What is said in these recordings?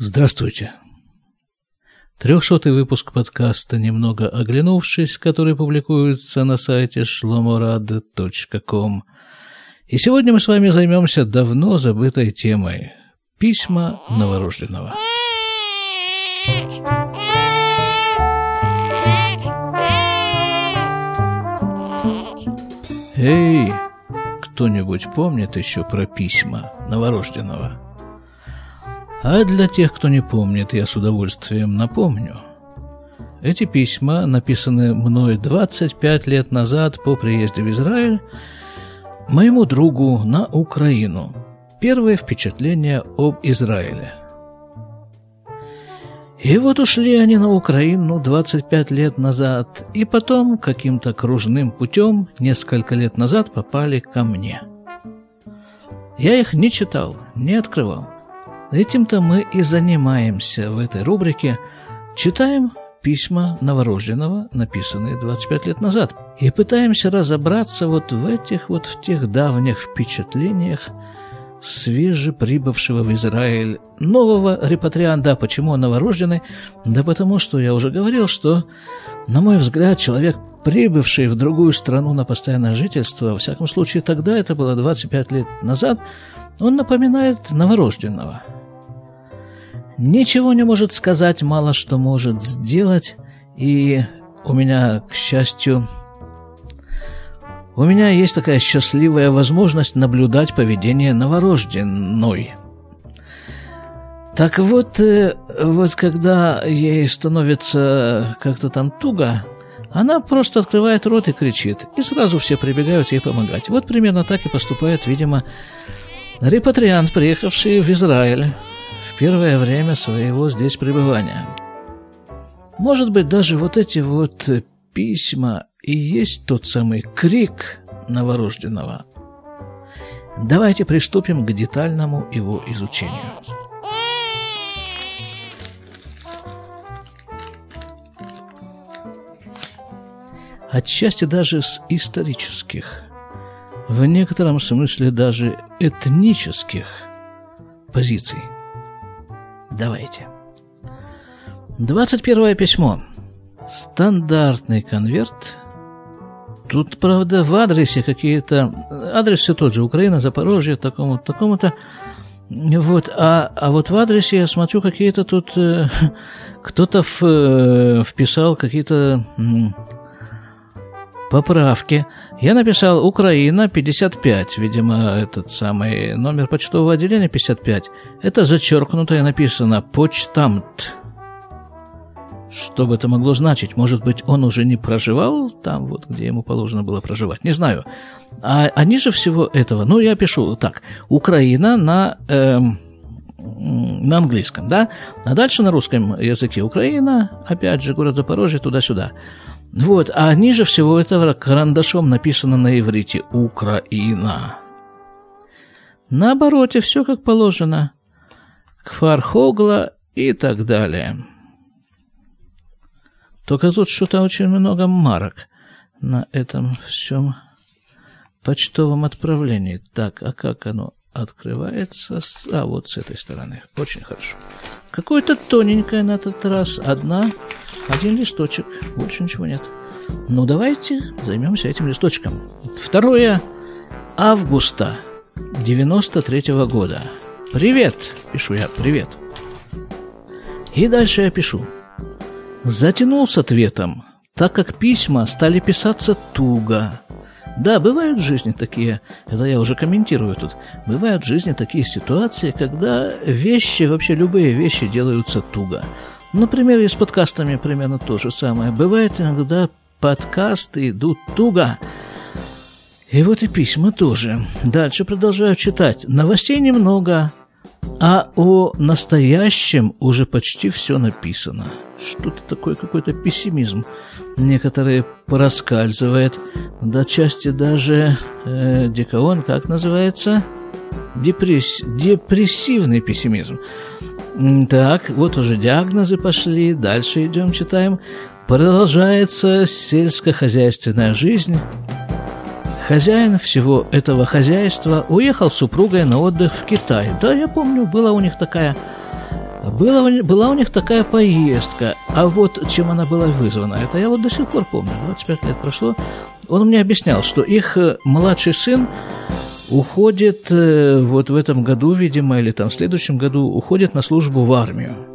Здравствуйте. Трехсотый выпуск подкаста «Немного оглянувшись», который публикуется на сайте shlomorad.com. И сегодня мы с вами займемся давно забытой темой – письма новорожденного. Эй, кто-нибудь помнит еще про письма новорожденного? А для тех, кто не помнит, я с удовольствием напомню. Эти письма написаны мной 25 лет назад по приезде в Израиль моему другу на Украину. Первое впечатление об Израиле. И вот ушли они на Украину 25 лет назад, и потом каким-то кружным путем несколько лет назад попали ко мне. Я их не читал, не открывал. Этим-то мы и занимаемся в этой рубрике. Читаем письма новорожденного, написанные 25 лет назад, и пытаемся разобраться вот в этих вот, в тех давних впечатлениях свежеприбывшего в Израиль нового репатрианта. Почему он новорожденный? Да потому что я уже говорил, что, на мой взгляд, человек, прибывший в другую страну на постоянное жительство, во всяком случае тогда, это было 25 лет назад, он напоминает новорожденного – ничего не может сказать, мало что может сделать. И у меня, к счастью, у меня есть такая счастливая возможность наблюдать поведение новорожденной. Так вот, э, вот когда ей становится как-то там туго, она просто открывает рот и кричит, и сразу все прибегают ей помогать. Вот примерно так и поступает, видимо, репатриант, приехавший в Израиль первое время своего здесь пребывания. Может быть, даже вот эти вот письма и есть тот самый крик новорожденного. Давайте приступим к детальному его изучению. Отчасти даже с исторических, в некотором смысле даже этнических позиций – Давайте. 21 письмо. Стандартный конверт. Тут, правда, в адресе какие-то... Адрес все тот же. Украина, Запорожье, такому-то, такому-то. Вот, а, а вот в адресе я смотрю, какие-то тут... Э, кто-то в, э, вписал какие-то э, поправки. Я написал «Украина 55», видимо, этот самый номер почтового отделения 55. Это зачеркнуто и написано «Почтамт». Что бы это могло значить? Может быть, он уже не проживал там, вот где ему положено было проживать? Не знаю. А, а ниже всего этого, ну, я пишу так, Украина на, эм, на английском, да? А дальше на русском языке Украина, опять же, город Запорожье, туда-сюда. Вот, а ниже всего этого карандашом написано на иврите «Украина». На обороте все как положено. Кфархогла и так далее. Только тут что-то очень много марок на этом всем почтовом отправлении. Так, а как оно открывается? А, вот с этой стороны. Очень хорошо. Какое-то тоненькое на этот раз. Одна один листочек, больше ничего нет. Ну, давайте займемся этим листочком. Второе августа 93 -го года. Привет, пишу я, привет. И дальше я пишу. Затянул с ответом, так как письма стали писаться туго. Да, бывают в жизни такие, это я уже комментирую тут, бывают в жизни такие ситуации, когда вещи, вообще любые вещи делаются туго. Например, и с подкастами примерно то же самое. Бывает иногда подкасты идут туго. И вот и письма тоже. Дальше продолжаю читать. Новостей немного, а о настоящем уже почти все написано. Что-то такое, какой-то пессимизм. Некоторые проскальзывает. До части даже э, дикаон, как называется? Депресс... Депрессивный пессимизм. Так, вот уже диагнозы пошли, дальше идем, читаем. Продолжается сельскохозяйственная жизнь. Хозяин всего этого хозяйства уехал с супругой на отдых в Китай. Да, я помню, была у них такая Было, была у них такая поездка, а вот чем она была вызвана, это я вот до сих пор помню, 25 лет прошло, он мне объяснял, что их э, младший сын уходит э, вот в этом году, видимо, или там в следующем году, уходит на службу в армию.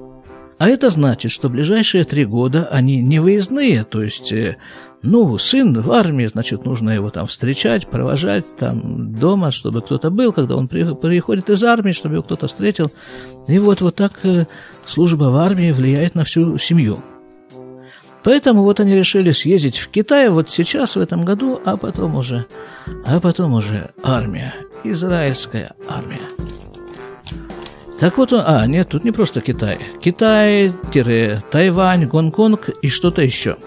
А это значит, что ближайшие три года они не выездные, то есть, э, ну, сын в армии, значит, нужно его там встречать, провожать там дома, чтобы кто-то был, когда он приходит из армии, чтобы его кто-то встретил. И вот, вот так э, служба в армии влияет на всю семью. Поэтому вот они решили съездить в Китай вот сейчас, в этом году, а потом уже, а потом уже армия, израильская армия. Так вот, а, нет, тут не просто Китай. Китай, Тайвань, Гонконг и что-то еще.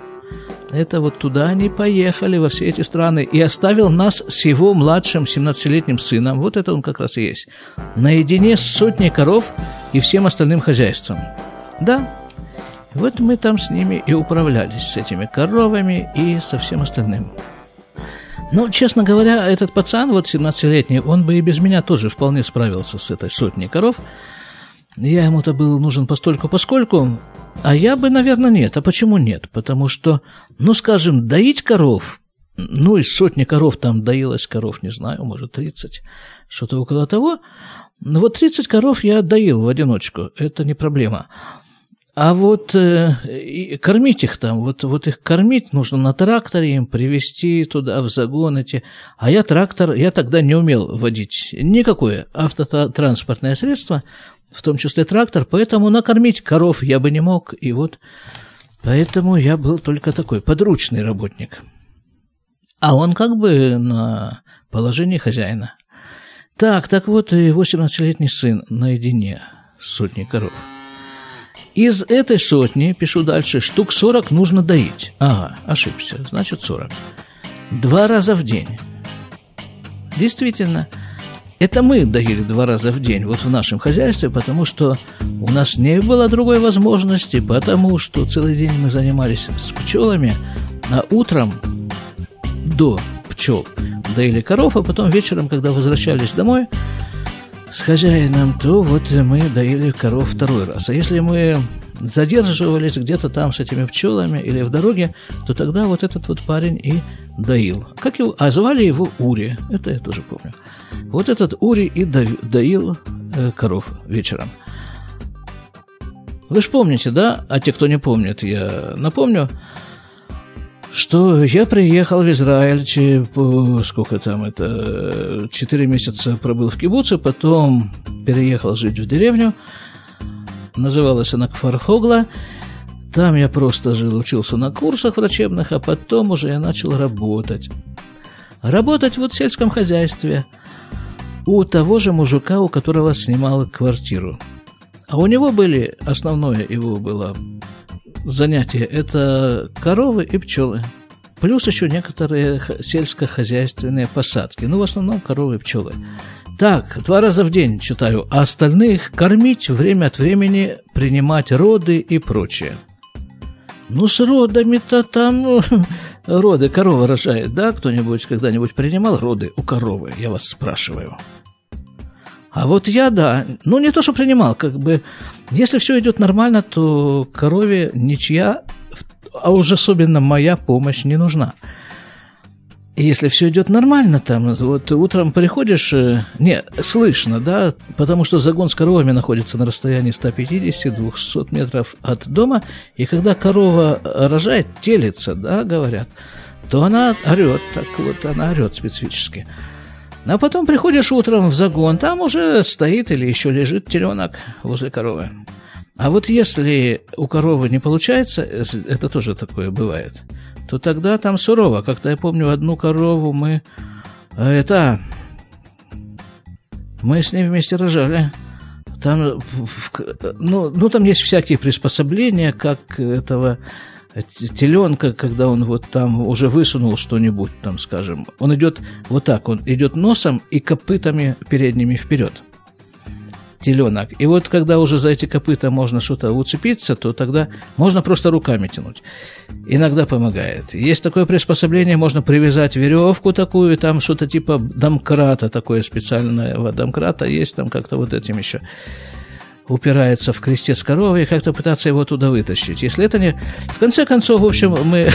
Это вот туда они поехали, во все эти страны, и оставил нас с его младшим 17-летним сыном, вот это он как раз и есть, наедине с сотней коров и всем остальным хозяйством. Да, вот мы там с ними и управлялись, с этими коровами и со всем остальным. Но, честно говоря, этот пацан, вот 17-летний, он бы и без меня тоже вполне справился с этой сотней коров. Я ему-то был нужен постольку поскольку, а я бы, наверное, нет. А почему нет? Потому что, ну, скажем, доить коров, ну, из сотни коров там доилось коров, не знаю, может, 30, что-то около того. Ну, вот 30 коров я доил в одиночку, это не проблема. А вот э, кормить их там, вот, вот их кормить нужно на тракторе, им привезти туда в загон эти. А я трактор, я тогда не умел водить никакое автотранспортное средство, в том числе трактор, поэтому накормить коров я бы не мог. И вот поэтому я был только такой подручный работник. А он как бы на положении хозяина. Так, так вот и 18-летний сын наедине с сотней коров. Из этой сотни, пишу дальше, штук 40 нужно доить. Ага, ошибся, значит 40. Два раза в день. Действительно, это мы доили два раза в день вот в нашем хозяйстве, потому что у нас не было другой возможности, потому что целый день мы занимались с пчелами, а утром до пчел доили коров, а потом вечером, когда возвращались домой, с хозяином, то вот мы доили коров второй раз. А если мы задерживались где-то там с этими пчелами или в дороге, то тогда вот этот вот парень и доил. Как его? А звали его Ури. Это я тоже помню. Вот этот Ури и доил э, коров вечером. Вы же помните, да? А те, кто не помнит, я напомню – что я приехал в Израиль, сколько там это, четыре месяца пробыл в кибуце, потом переехал жить в деревню, называлась она Кфархогла, там я просто жил, учился на курсах врачебных, а потом уже я начал работать. Работать вот в сельском хозяйстве у того же мужика, у которого снимал квартиру. А у него были, основное его было занятия – это коровы и пчелы. Плюс еще некоторые сельскохозяйственные посадки. Ну, в основном коровы и пчелы. Так, два раза в день читаю, а остальных кормить время от времени, принимать роды и прочее. Ну, с родами-то там ну, роды корова рожает, да? Кто-нибудь когда-нибудь принимал роды у коровы? Я вас спрашиваю. А вот я, да, ну не то, что принимал, как бы, если все идет нормально, то корове ничья, а уж особенно моя помощь не нужна. Если все идет нормально, там, вот утром приходишь, э, не, слышно, да, потому что загон с коровами находится на расстоянии 150-200 метров от дома, и когда корова рожает, телится, да, говорят, то она орет, так вот, она орет специфически. А потом приходишь утром в загон, там уже стоит или еще лежит теленок возле коровы. А вот если у коровы не получается, это тоже такое бывает, то тогда там сурово. Как-то я помню, одну корову мы... Э, это... Мы с ней вместе рожали. Там, ну, ну, там есть всякие приспособления, как этого теленка, когда он вот там уже высунул что-нибудь, там, скажем, он идет вот так, он идет носом и копытами передними вперед. Теленок. И вот когда уже за эти копыта можно что-то уцепиться, то тогда можно просто руками тянуть. Иногда помогает. Есть такое приспособление, можно привязать веревку такую, там что-то типа домкрата, такое специальное домкрата есть там как-то вот этим еще упирается в крестец коровы и как-то пытаться его туда вытащить. Если это не... В конце концов, в общем, мы,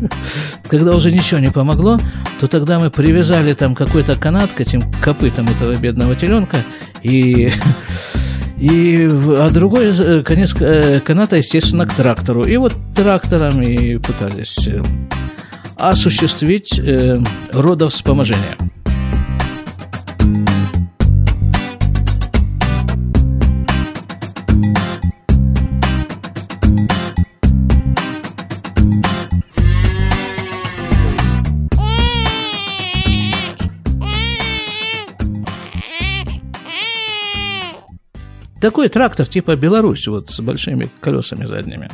когда уже ничего не помогло, то тогда мы привязали там какой-то канат к этим копытам этого бедного теленка и... И, а другой э, конец э, каната, естественно, к трактору. И вот трактором и пытались э, осуществить э, родовспоможение. Такой трактор типа Беларусь, вот с большими колесами задними.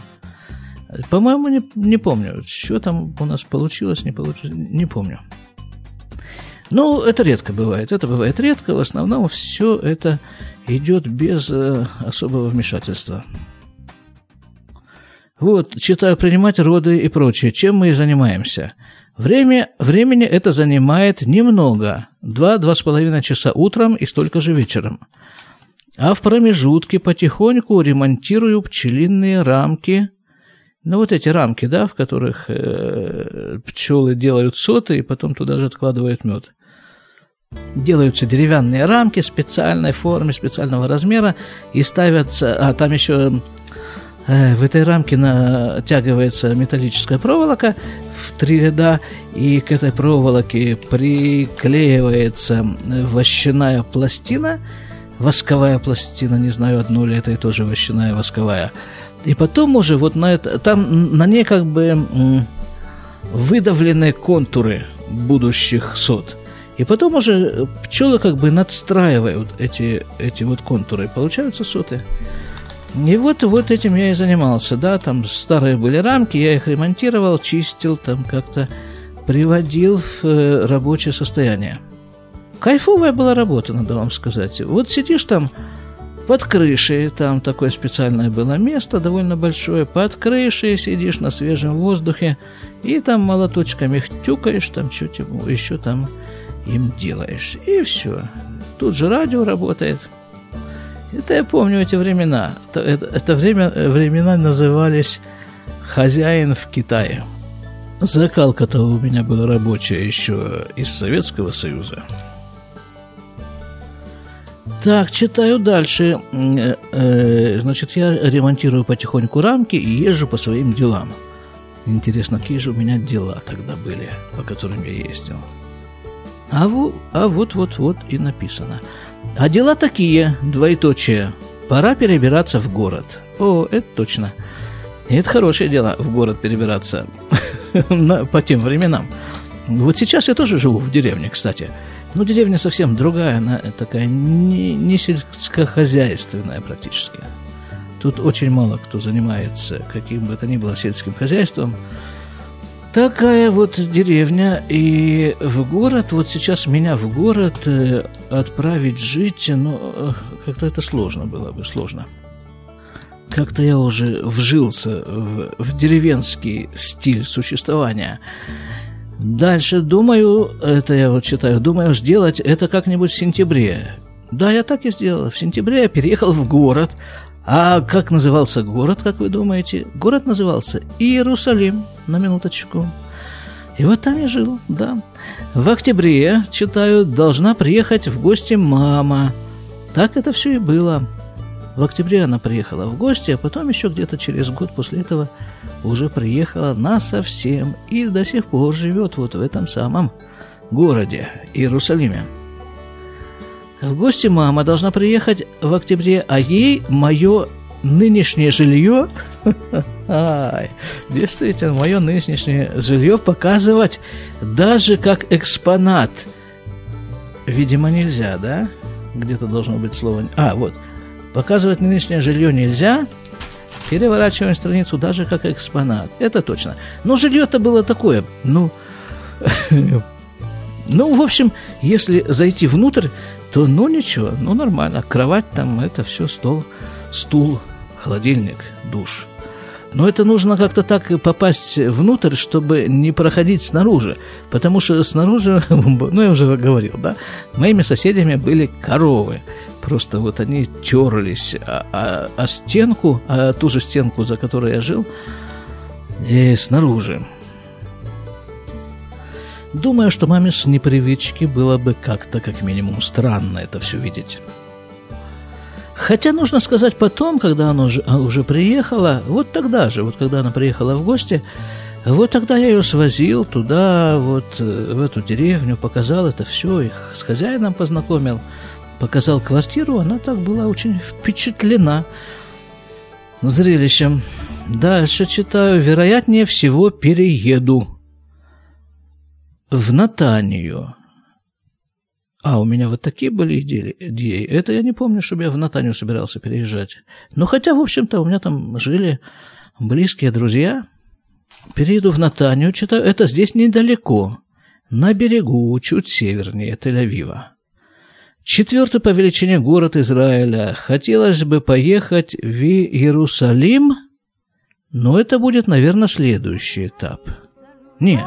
По-моему, не, не помню, что там у нас получилось, не получилось, не помню. Ну, это редко бывает, это бывает редко, в основном все это идет без э, особого вмешательства. Вот, читаю принимать роды и прочее. Чем мы и занимаемся? Время, времени это занимает немного. Два-два с половиной часа утром и столько же вечером – а в промежутке потихоньку ремонтирую пчелиные рамки. Ну, вот эти рамки, да, в которых э, пчелы делают соты и потом туда же откладывают мед. Делаются деревянные рамки специальной формы, специального размера и ставятся, а там еще э, в этой рамке натягивается металлическая проволока в три ряда, и к этой проволоке приклеивается вощаная пластина – восковая пластина, не знаю, одно ли это и тоже вощаная восковая. И потом уже вот на это, там на ней как бы выдавлены контуры будущих сот. И потом уже пчелы как бы надстраивают эти, эти вот контуры, получаются соты. И вот, вот этим я и занимался, да, там старые были рамки, я их ремонтировал, чистил, там как-то приводил в э, рабочее состояние. Кайфовая была работа, надо вам сказать. Вот сидишь там под крышей, там такое специальное было место, довольно большое, под крышей сидишь на свежем воздухе, и там молоточками их тюкаешь, там что-то еще там им делаешь. И все. Тут же радио работает. Это я помню эти времена. Это, это, это время, времена назывались «Хозяин в Китае». Закалка-то у меня была рабочая еще из Советского Союза. Так, читаю дальше. Э, э, значит, я ремонтирую потихоньку рамки и езжу по своим делам. Интересно, какие же у меня дела тогда были, по которым я ездил. А, во, а вот, вот, вот и написано. А дела такие, двоеточие. Пора перебираться в город. О, это точно. это хорошее дело в город перебираться по тем временам. Вот сейчас я тоже живу в деревне, кстати. Ну, деревня совсем другая, она такая не, не сельскохозяйственная практически. Тут очень мало кто занимается каким бы то ни было сельским хозяйством. Такая вот деревня, и в город, вот сейчас меня в город э, отправить жить, ну, э, как-то это сложно было бы, сложно. Как-то я уже вжился в, в деревенский стиль существования. Дальше, думаю, это я вот читаю, думаю сделать это как-нибудь в сентябре. Да, я так и сделал. В сентябре я переехал в город. А как назывался город, как вы думаете? Город назывался Иерусалим, на минуточку. И вот там я жил, да. В октябре, читаю, должна приехать в гости мама. Так это все и было. В октябре она приехала в гости, а потом еще где-то через год после этого уже приехала на совсем и до сих пор живет вот в этом самом городе Иерусалиме. В гости мама должна приехать в октябре, а ей мое нынешнее жилье, действительно, мое нынешнее жилье показывать даже как экспонат. Видимо, нельзя, да? Где-то должно быть слово... А, вот – Показывать нынешнее жилье нельзя, переворачиваем страницу даже как экспонат. Это точно. Но жилье-то было такое, ну... ну, в общем, если зайти внутрь, то ну ничего, ну нормально. Кровать там, это все стол, стул, холодильник, душ. Но это нужно как-то так попасть внутрь, чтобы не проходить снаружи. Потому что снаружи, ну я уже говорил, да, моими соседями были коровы. Просто вот они терлись о, о, о стенку, о ту же стенку, за которой я жил, и снаружи. Думаю, что маме с непривычки было бы как-то, как минимум, странно это все видеть. Хотя нужно сказать потом, когда она уже, уже приехала, вот тогда же, вот когда она приехала в гости, вот тогда я ее свозил туда, вот э, в эту деревню, показал это все, их с хозяином познакомил, показал квартиру, она так была очень впечатлена зрелищем. Дальше читаю, вероятнее всего перееду в Натанию. А, у меня вот такие были идеи. Это я не помню, чтобы я в Натанию собирался переезжать. Но хотя, в общем-то, у меня там жили близкие друзья. Перееду в Натанию, читаю. Это здесь недалеко. На берегу, чуть севернее Тель-Авива. Четвертый по величине город Израиля. Хотелось бы поехать в Иерусалим, но это будет, наверное, следующий этап. Нет,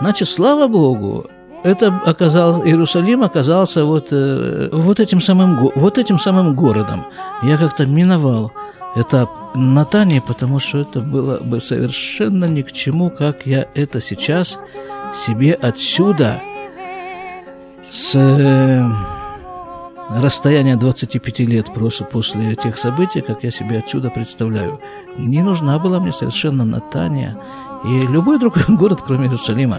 значит, слава Богу, это оказал, Иерусалим оказался вот, э, вот, этим самым, вот этим самым городом. Я как-то миновал этап Натании, потому что это было бы совершенно ни к чему, как я это сейчас себе отсюда с э, расстояния 25 лет просто после этих событий, как я себе отсюда представляю. Не нужна была мне совершенно Натания и любой другой город, кроме Иерусалима.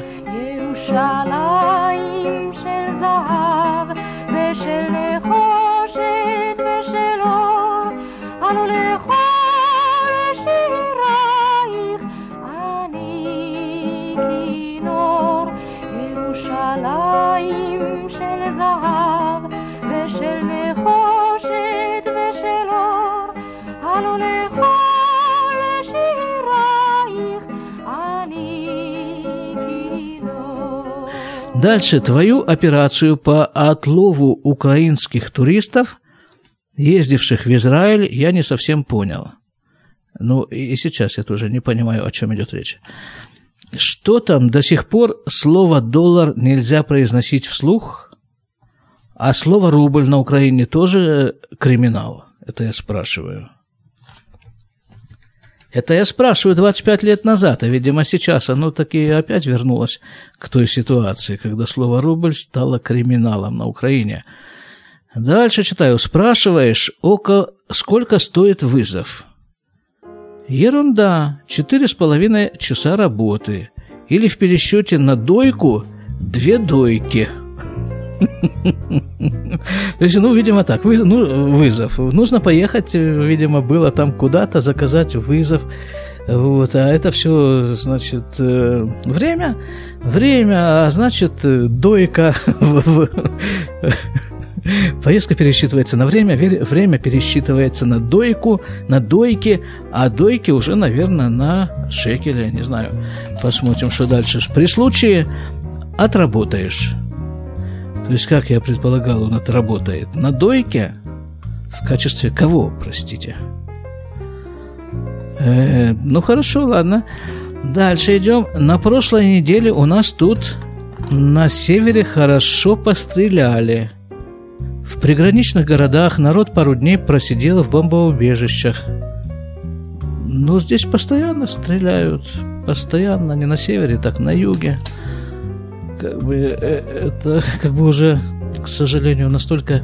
Дальше твою операцию по отлову украинских туристов, ездивших в Израиль, я не совсем понял. Ну, и сейчас я тоже не понимаю, о чем идет речь. Что там до сих пор слово «доллар» нельзя произносить вслух, а слово «рубль» на Украине тоже криминал? Это я спрашиваю. Это я спрашиваю 25 лет назад, а, видимо, сейчас оно таки опять вернулось к той ситуации, когда слово «рубль» стало криминалом на Украине. Дальше читаю. Спрашиваешь, около сколько стоит вызов? Ерунда. Четыре с половиной часа работы. Или в пересчете на дойку две дойки – То есть, ну, видимо, так, вы, ну, вызов. Нужно поехать, видимо, было там куда-то, заказать вызов. Вот, а это все, значит, э, время, время, а значит, дойка, поездка пересчитывается на время, время пересчитывается на дойку, на дойки, а дойки уже, наверное, на шекели, не знаю. Посмотрим, что дальше. При случае отработаешь. То есть, как я предполагал, он отработает на дойке в качестве кого, простите? Э, ну, хорошо, ладно. Дальше идем. На прошлой неделе у нас тут на севере хорошо постреляли. В приграничных городах народ пару дней просидел в бомбоубежищах. Ну, здесь постоянно стреляют. Постоянно, не на севере, так на юге как бы э, это как бы уже, к сожалению, настолько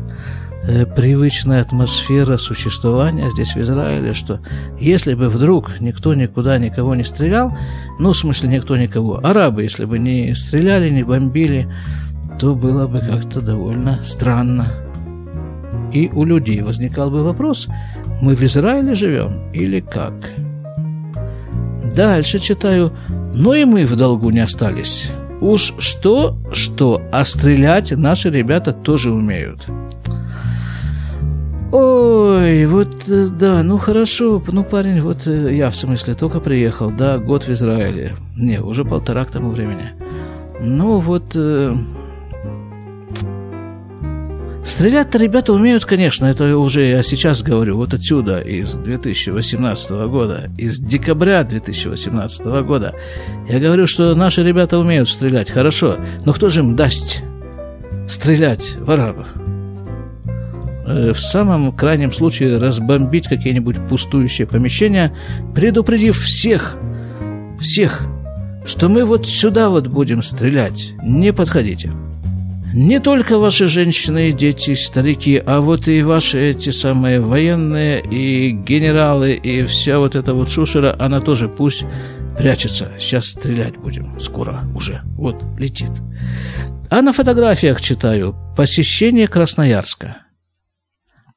э, привычная атмосфера существования здесь в Израиле, что если бы вдруг никто никуда никого не стрелял, ну, в смысле, никто никого, арабы, если бы не стреляли, не бомбили, то было бы как-то довольно странно. И у людей возникал бы вопрос, мы в Израиле живем или как? Дальше читаю, но и мы в долгу не остались. Уж что, что, а стрелять наши ребята тоже умеют. Ой, вот, э, да, ну хорошо, ну парень, вот э, я в смысле только приехал, да, год в Израиле. Не, уже полтора к тому времени. Ну вот, э, Стрелять-то ребята умеют, конечно, это уже я сейчас говорю, вот отсюда, из 2018 года, из декабря 2018 года. Я говорю, что наши ребята умеют стрелять, хорошо, но кто же им даст стрелять в арабов? э, в самом крайнем случае разбомбить какие-нибудь пустующие помещения, предупредив всех, всех, что мы вот сюда вот будем стрелять, не подходите. Не только ваши женщины и дети, старики, а вот и ваши эти самые военные и генералы, и вся вот эта вот шушера, она тоже пусть прячется. Сейчас стрелять будем. Скоро уже. Вот, летит. А на фотографиях читаю посещение Красноярска.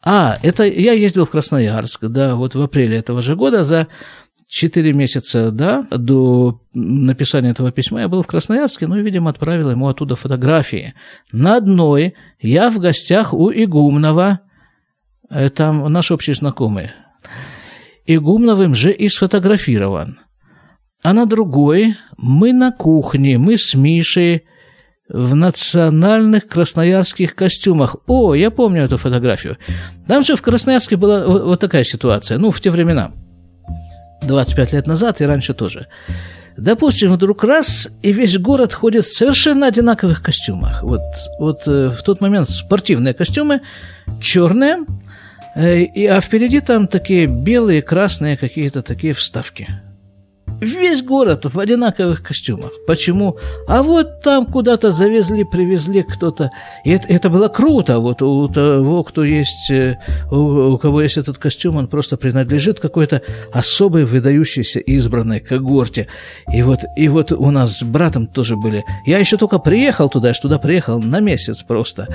А, это я ездил в Красноярск, да, вот в апреле этого же года за Четыре месяца, да, до написания этого письма я был в Красноярске, ну и, видимо, отправил ему оттуда фотографии. На одной я в гостях у Игумнова, там наш общий знакомый. Игумновым же и сфотографирован. А на другой мы на кухне, мы с Мишей в национальных красноярских костюмах. О, я помню эту фотографию. Там же в Красноярске была вот такая ситуация, ну, в те времена – 25 лет назад и раньше тоже. Допустим, вдруг раз, и весь город ходит в совершенно одинаковых костюмах. Вот, вот э, в тот момент спортивные костюмы, черные, э, и, а впереди там такие белые, красные какие-то такие вставки весь город в одинаковых костюмах. Почему? А вот там куда-то завезли, привезли кто-то. И это, это было круто. Вот у того, кто есть, э, у, у кого есть этот костюм, он просто принадлежит какой-то особой, выдающейся избранной когорте. И вот, и вот у нас с братом тоже были. Я еще только приехал туда, я туда приехал на месяц просто.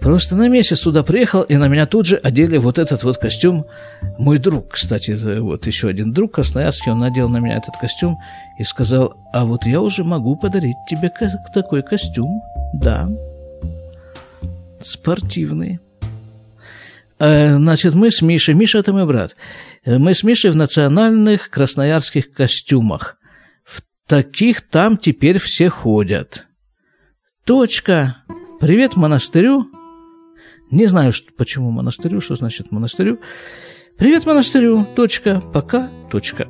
Просто на месяц туда приехал, и на меня тут же одели вот этот вот костюм. Мой друг, кстати, вот еще один друг красноярский, он надел на меня этот костюм и сказал, а вот я уже могу подарить тебе такой костюм. Да, спортивный. Э, значит, мы с Мишей, Миша это мой брат, э, мы с Мишей в национальных красноярских костюмах. В таких там теперь все ходят. Точка. Привет монастырю. Не знаю, что, почему монастырю, что значит монастырю. Привет монастырю. Точка. Пока. Точка.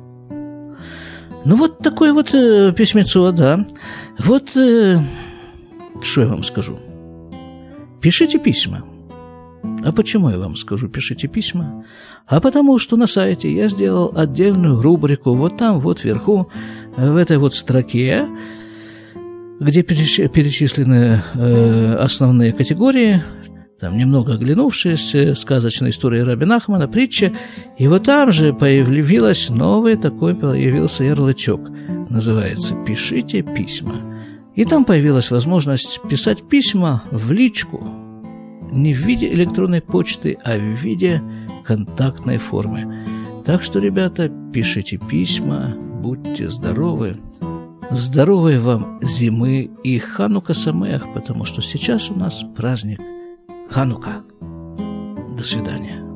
Ну, вот такое вот э, письмецо, да. Вот, э, что я вам скажу. Пишите письма. А почему я вам скажу, пишите письма? А потому что на сайте я сделал отдельную рубрику, вот там, вот вверху, в этой вот строке, где перечислены э, основные категории, там немного оглянувшись, сказочная история Раби Ахмана, притча, и вот там же появилась новый такой, появился ярлычок, называется «Пишите письма». И там появилась возможность писать письма в личку, не в виде электронной почты, а в виде контактной формы. Так что, ребята, пишите письма, будьте здоровы. Здоровой вам зимы и Ханука Самех, потому что сейчас у нас праздник Ханука. До свидания.